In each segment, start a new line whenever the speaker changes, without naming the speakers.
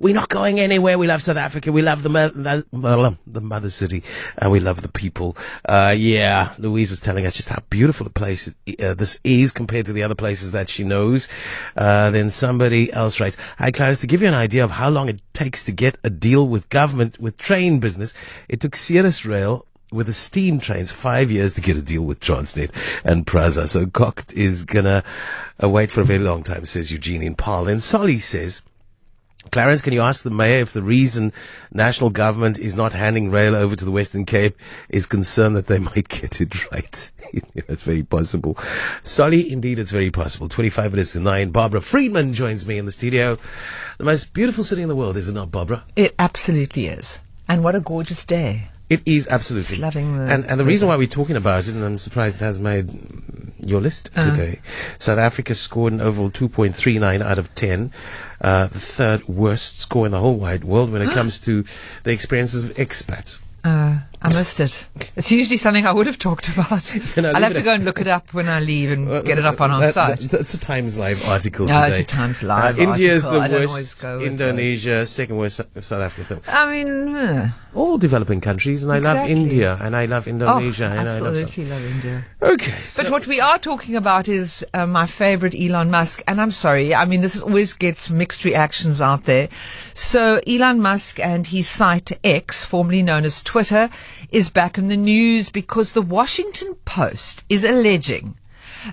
We're not going anywhere. We love South Africa. We love the, the, the mother city and we love the people. Uh, yeah, Louise was telling us just how beautiful a place uh, this is compared to the other places that she knows. Uh, then somebody else writes, Hi, Clarence, to give you an idea of how long it takes to get a deal with government with train business, it took Ceres Rail with the steam trains five years to get a deal with Transnet and Prasa. So Coct is gonna uh, wait for a very long time, says Eugene in Paarl. And Solly says, Clarence, can you ask the mayor if the reason national government is not handing rail over to the Western Cape is concerned that they might get it right? it's very possible. Solly, indeed, it's very possible. 25 minutes to 9. Barbara Friedman joins me in the studio. The most beautiful city in the world, is it not, Barbara?
It absolutely is. And what a gorgeous day.
It is absolutely.
Loving the
and and the reason why we're talking about it, and I'm surprised it has made your list
Uh.
today. South Africa scored an overall 2.39 out of 10, uh, the third worst score in the whole wide world when it comes to the experiences of expats.
Uh, I missed it. It's usually something I would have talked about.
You know,
I'll have to go and look it up when I leave and get it up on our
That-
site.
that- It's a Times Live article
No,
today.
it's a Times Live
Uh, India is the.
I
worst.
go with
Indonesia, second worst. South Africa.
I mean, uh,
All developing countries, and I love India, and I love
oh,
Indonesia, and I love.
Absolutely love India.
Okay,
But what we are talking about is uh, my favorite Elon Musk, and I'm sorry, I mean this always gets mixed reactions out there. So Elon Musk and his site X, formerly known as Twitter, is back in the news because the Washington Post is alleging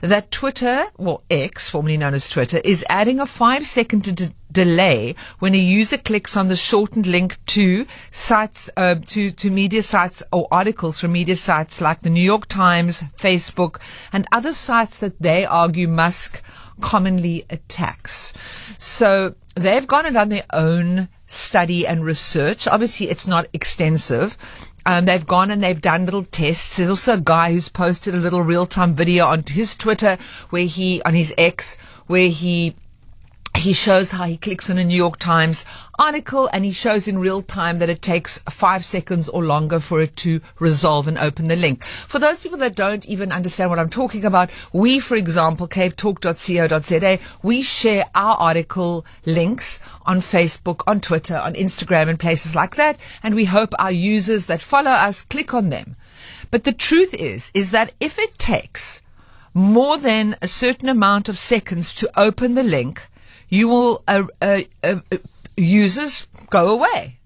that Twitter, well X, formerly known as Twitter, is adding a five second d- delay when a user clicks on the shortened link to sites, uh, to, to media sites or articles from media sites like the New York Times, Facebook, and other sites that they argue Musk commonly attacks. So they've gone and done their own study and research. Obviously, it's not extensive. Um, they've gone and they've done little tests. There's also a guy who's posted a little real-time video on his Twitter where he, on his X, where he he shows how he clicks on a New York Times article and he shows in real time that it takes five seconds or longer for it to resolve and open the link. For those people that don't even understand what I'm talking about, we, for example, capetalk.co.za, we share our article links on Facebook, on Twitter, on Instagram and places like that. And we hope our users that follow us click on them. But the truth is, is that if it takes more than a certain amount of seconds to open the link, you will uh, uh, uh, uh, users go away.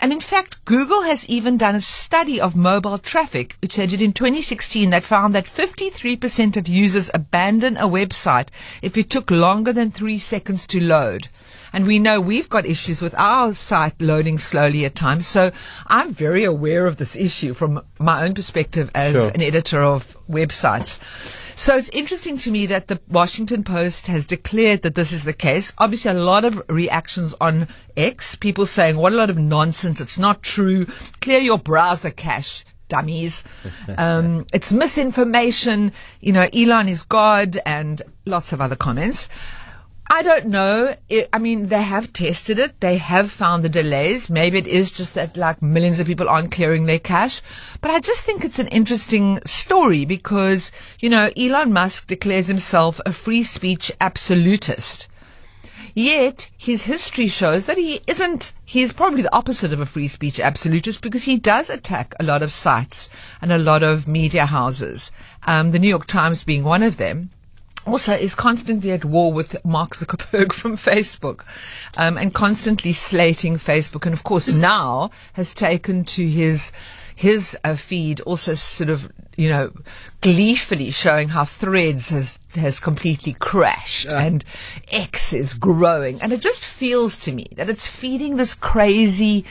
And in fact, Google has even done a study of mobile traffic, which they did in 2016, that found that 53% of users abandon a website if it took longer than three seconds to load. And we know we've got issues with our site loading slowly at times. So I'm very aware of this issue from my own perspective as
Sure.
an editor of websites. So it's interesting to me that the Washington Post has declared that this is the case. Obviously, a lot of reactions on X, people saying, what a lot of nonsense. It's not true. Clear your browser cache. Dummies. Um, it's misinformation. You know, Elon is God and lots of other comments. I don't know. I I mean, they have tested it. They have found the delays. Maybe it is just that like millions of people aren't clearing their cache. But I just think it's an interesting story because, you know, Elon Musk declares himself a free speech absolutist. Yet his history shows that he isn't, he's probably the opposite of a free speech absolutist because he does attack a lot of sites and a lot of media houses. Um, the New York Times being one of them also is constantly at war with Mark Zuckerberg from Facebook, um, and constantly slating Facebook, and of course now has taken to his his uh, feed also sort of you know gleefully showing how Threads has has completely crashed and X is growing, and it just feels to me that it's feeding this crazy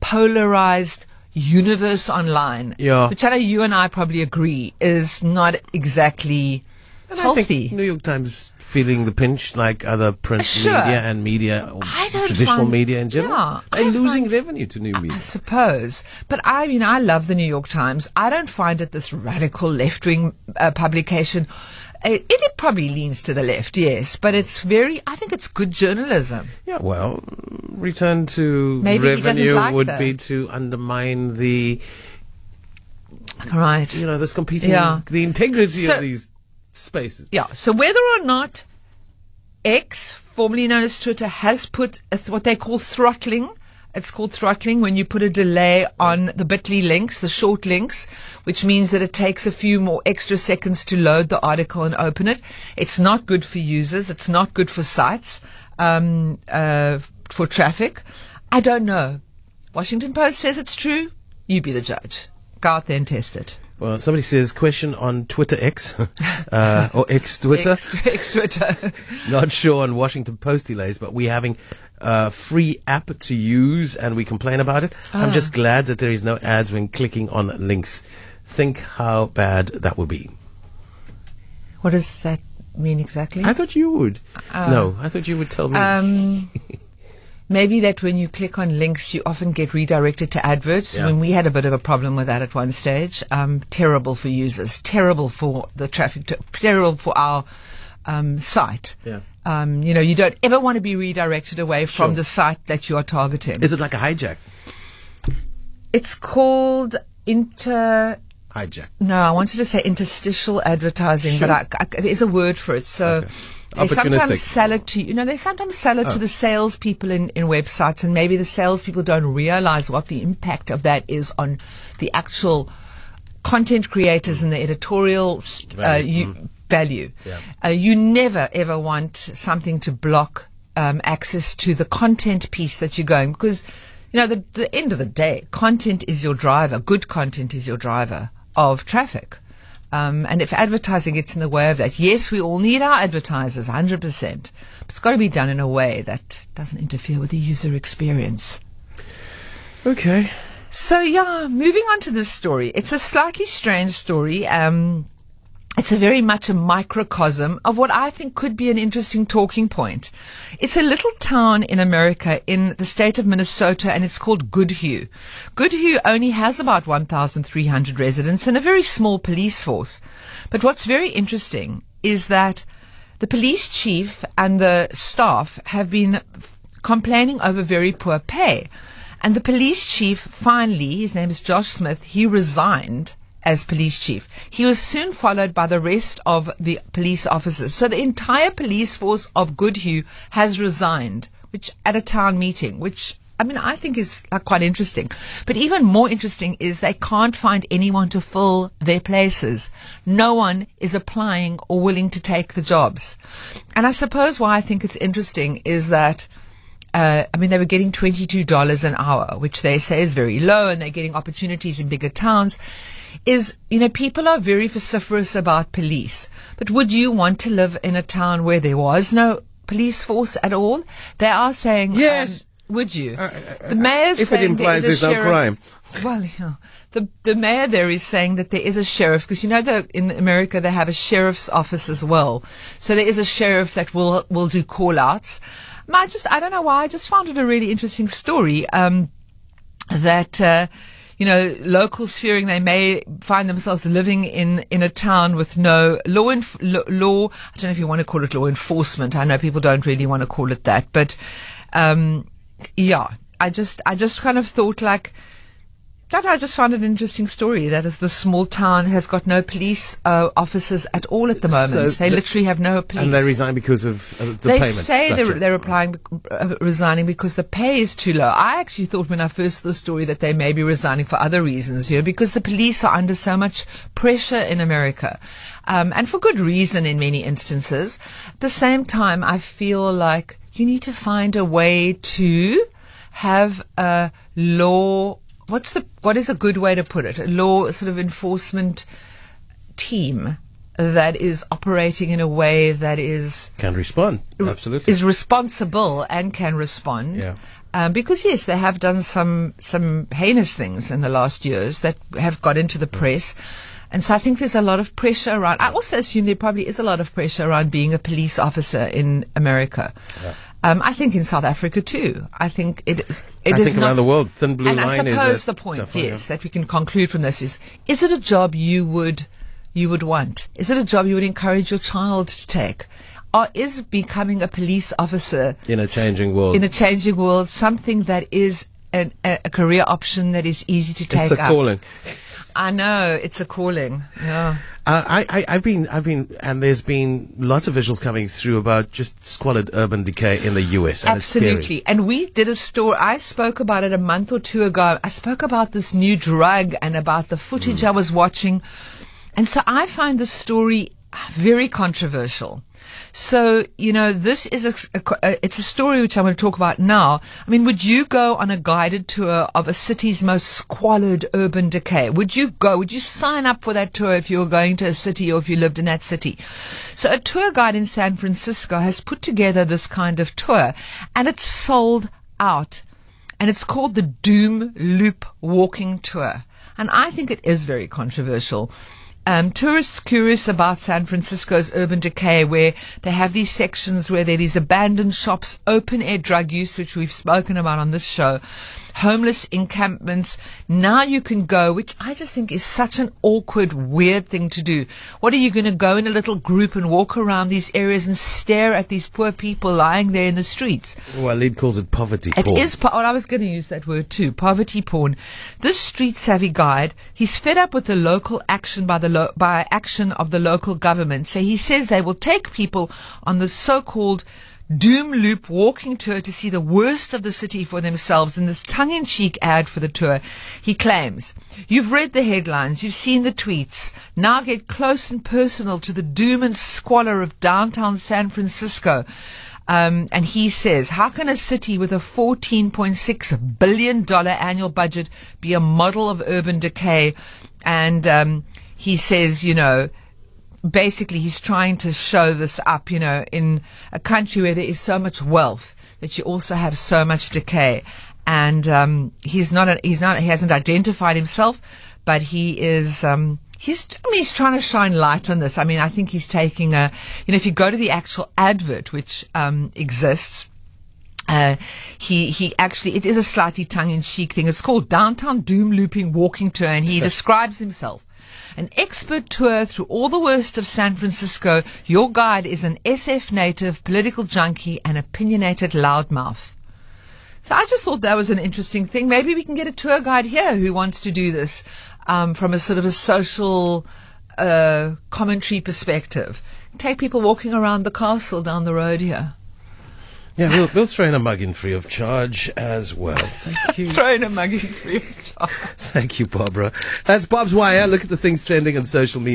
polarized universe online,
Yeah.
which I know you and I probably agree is not exactly
And I think New York Times feeling the pinch like other print
Sure.
media and media, or traditional
find-
media in general.
Yeah,
They're
I
losing
find-
revenue to new media.
I suppose. But I mean, I love the New York Times. I don't find it this radical left wing uh, publication. Uh, It, it probably leans to the left, yes, but it's very, I think it's good journalism.
Yeah, well, return to
Maybe
revenue
like
would
that.
be to undermine the,
Right.
you know, this competing,
Yeah.
the integrity
So-
of these spaces.
Yeah. So whether or not X, formerly known as Twitter, has put a th- what they call throttling. It's called throttling when you put a delay on the bit.ly links, the short links, which means that it takes a few more extra seconds to load the article and open it. It's not good for users. It's not good for sites, um, uh, for traffic. I don't know. Washington Post says it's true. You be the judge. Go out there and test it.
Well, somebody says question on Twitter X uh, or X Twitter.
X, Twitter.
Not sure on Washington Post delays, but we're having a free app to use, and we complain about it. I'm just glad that there is no ads when clicking on links. Think how bad that would be.
what does that mean exactly?
I thought you would. no, I thought you would tell me.
Um, maybe that when you click on links, you often get redirected to adverts.
Yeah.
When we had a bit of a problem with that at one stage, um, terrible for users, terrible for the traffic, terrible for our um, site.
Yeah.
Um, you know, you don't ever want to be redirected away from
Sure.
the site that you are targeting.
is it like a hijack?
it's called inter.
Hijack.
No, I wanted to say interstitial advertising, but I, I, there's a word for it. So they sometimes sell it to you know they sometimes sell it to the salespeople in, in websites, and maybe the salespeople don't realize what the impact of that is on the actual content creators and the editorial uh,
Value.
you, value.
Yeah.
Uh, you never ever want something to block um, access to the content piece that you're going because you know the, the end of the day, content is your driver. Good content is your driver of traffic. Um, and if advertising gets in the way of that, yes, we all need our advertisers, 100%. But it's got to be done in a way that doesn't interfere with the user experience.
Okay.
So yeah, moving on to this story. It's a slightly strange story. Um, it's a very much a microcosm of what I think could be an interesting talking point. It's a little town in America in the state of Minnesota and it's called Goodhue. Goodhue only has about 1,300 residents and a very small police force. But what's very interesting is that the police chief and the staff have been complaining over very poor pay. And the police chief finally, his name is Josh Smith, he resigned as police chief. He was soon followed by the rest of the police officers. So the entire police force of Goodhue has resigned, which at a town meeting, which I mean, I think is uh, quite interesting. But even more interesting is they can't find anyone to fill their places. No one is applying or willing to take the jobs. And I suppose why I think it's interesting is that uh, I mean, they were getting $22 an hour, which they say is very low, and they're getting opportunities in bigger towns. Is, you know, people are very vociferous about police. But would you want to live in a town where there was no police force at all? They are saying,
Yes.
um, would you?
Uh,
the mayor's
if it implies
there is
there's no crime.
Well, yeah. The the mayor there is saying that there is a sheriff because you know that in America they have a sheriff's office as well. So there is a sheriff that will will do call outs. I just I don't know why I just found it a really interesting story. Um, that uh, you know locals fearing they may find themselves living in in a town with no law lo- law. I don't know if you want to call it law enforcement. I know people don't really want to call it that, but um, yeah, I just I just kind of thought like. That I just found an interesting story. That is, the small town has got no police uh, officers at all at the moment.
So
they
the-
literally have no police.
And they resign because of, of the
They
payment
say they're, they're applying, uh, resigning because the pay is too low. I actually thought when I first saw the story that they may be resigning for other reasons, you know, because the police are under so much pressure in America, um, and for good reason in many instances. At the same time, I feel like you need to find a way to have a law. What's the what is a good way to put it? A law sort of enforcement team that is operating in a way that is
Can respond. Absolutely.
is responsible and can respond.
Yeah.
Um, because yes, they have done some some heinous things in the last years that have got into the press. And so I think there's a lot of pressure around. I also assume there probably is a lot of pressure around being a police officer in America. Um, I think in South Africa too. I think it is. It
I
is
think
not-
around the world, thin blue
and I
line is
suppose
a-
the point, yes, that we can conclude from this is: is it a job you would you would want? Is it a job you would encourage your child to take? Or is becoming a police officer
In a changing world.
in a changing world something that is an, a, career option that is easy to take
it's a
up?
calling.
I know it's a calling. Yeah.
Uh, I, I, I've been, I've been, and there's been lots of visuals coming through about just squalid urban decay in the US. And.
Absolutely. And we did a story. I spoke about it a month or two ago. I spoke about this new drug and about the footage I was watching. And so I find the story very controversial. So, you know, this is a, a- it's a story which I'm going to talk about now. I mean, would you go on a guided tour of a city's most squalid urban decay? Would you go? Would you sign up for that tour if you were going to a city or if you lived in that city? So a tour guide in San Francisco has put together this kind of tour and it's sold out and it's called the Doom Loop Walking Tour. And I think it is very controversial. Um, tourists curious about San Francisco's urban decay, where they have these sections where there are these abandoned shops, open air drug use, which we've spoken about on this show, homeless encampments. Now you can go, which I just think is such an awkward, weird thing to do. What are you going to go in a little group and walk around these areas and stare at these poor people lying there in the streets?
Well, Lead calls it poverty
It
porn.
is. Po- well, I was going to use that word too. Poverty porn. This street savvy guide, he's fed up with the local action by the lo- by action of the local government. So he says they will take people on the so-called doom loop walking tour to see the worst of the city for themselves in this tongue-in-cheek ad for the tour. He claims, you've read the headlines, you've seen the tweets. Now get close and personal to the doom and squalor of downtown San Francisco. Um, and he says, how can a city with a $14.6 billion annual budget be a model of urban decay? And um, he says, you know, basically he's trying to show this up, you know, in a country where there is so much wealth that you also have so much decay. And um, he's not, a, he's not, he hasn't identified himself, but he is. Um, He's, I mean, he's trying to shine light on this. I mean, I think he's taking a, you know, if you go to the actual advert, which um, exists, uh, he he actually it is a slightly tongue in cheek thing. It's called Downtown Doom Looping Walking Tour, and he describes himself. An expert tour through all the worst of San Francisco. Your guide is an SF native, political junkie, and opinionated loudmouth. So I just thought that was an interesting thing. Maybe we can get a tour guide here who wants to do this um, from a sort of a social uh, commentary perspective. Take people walking around the castle down the road here.
Yeah, we'll, we'll throw in a mug in free of charge as well. Thank you.
Throw in a mug in free of charge.
Thank you, Barbara. That's Barbs Wire. Look at the things trending on social media.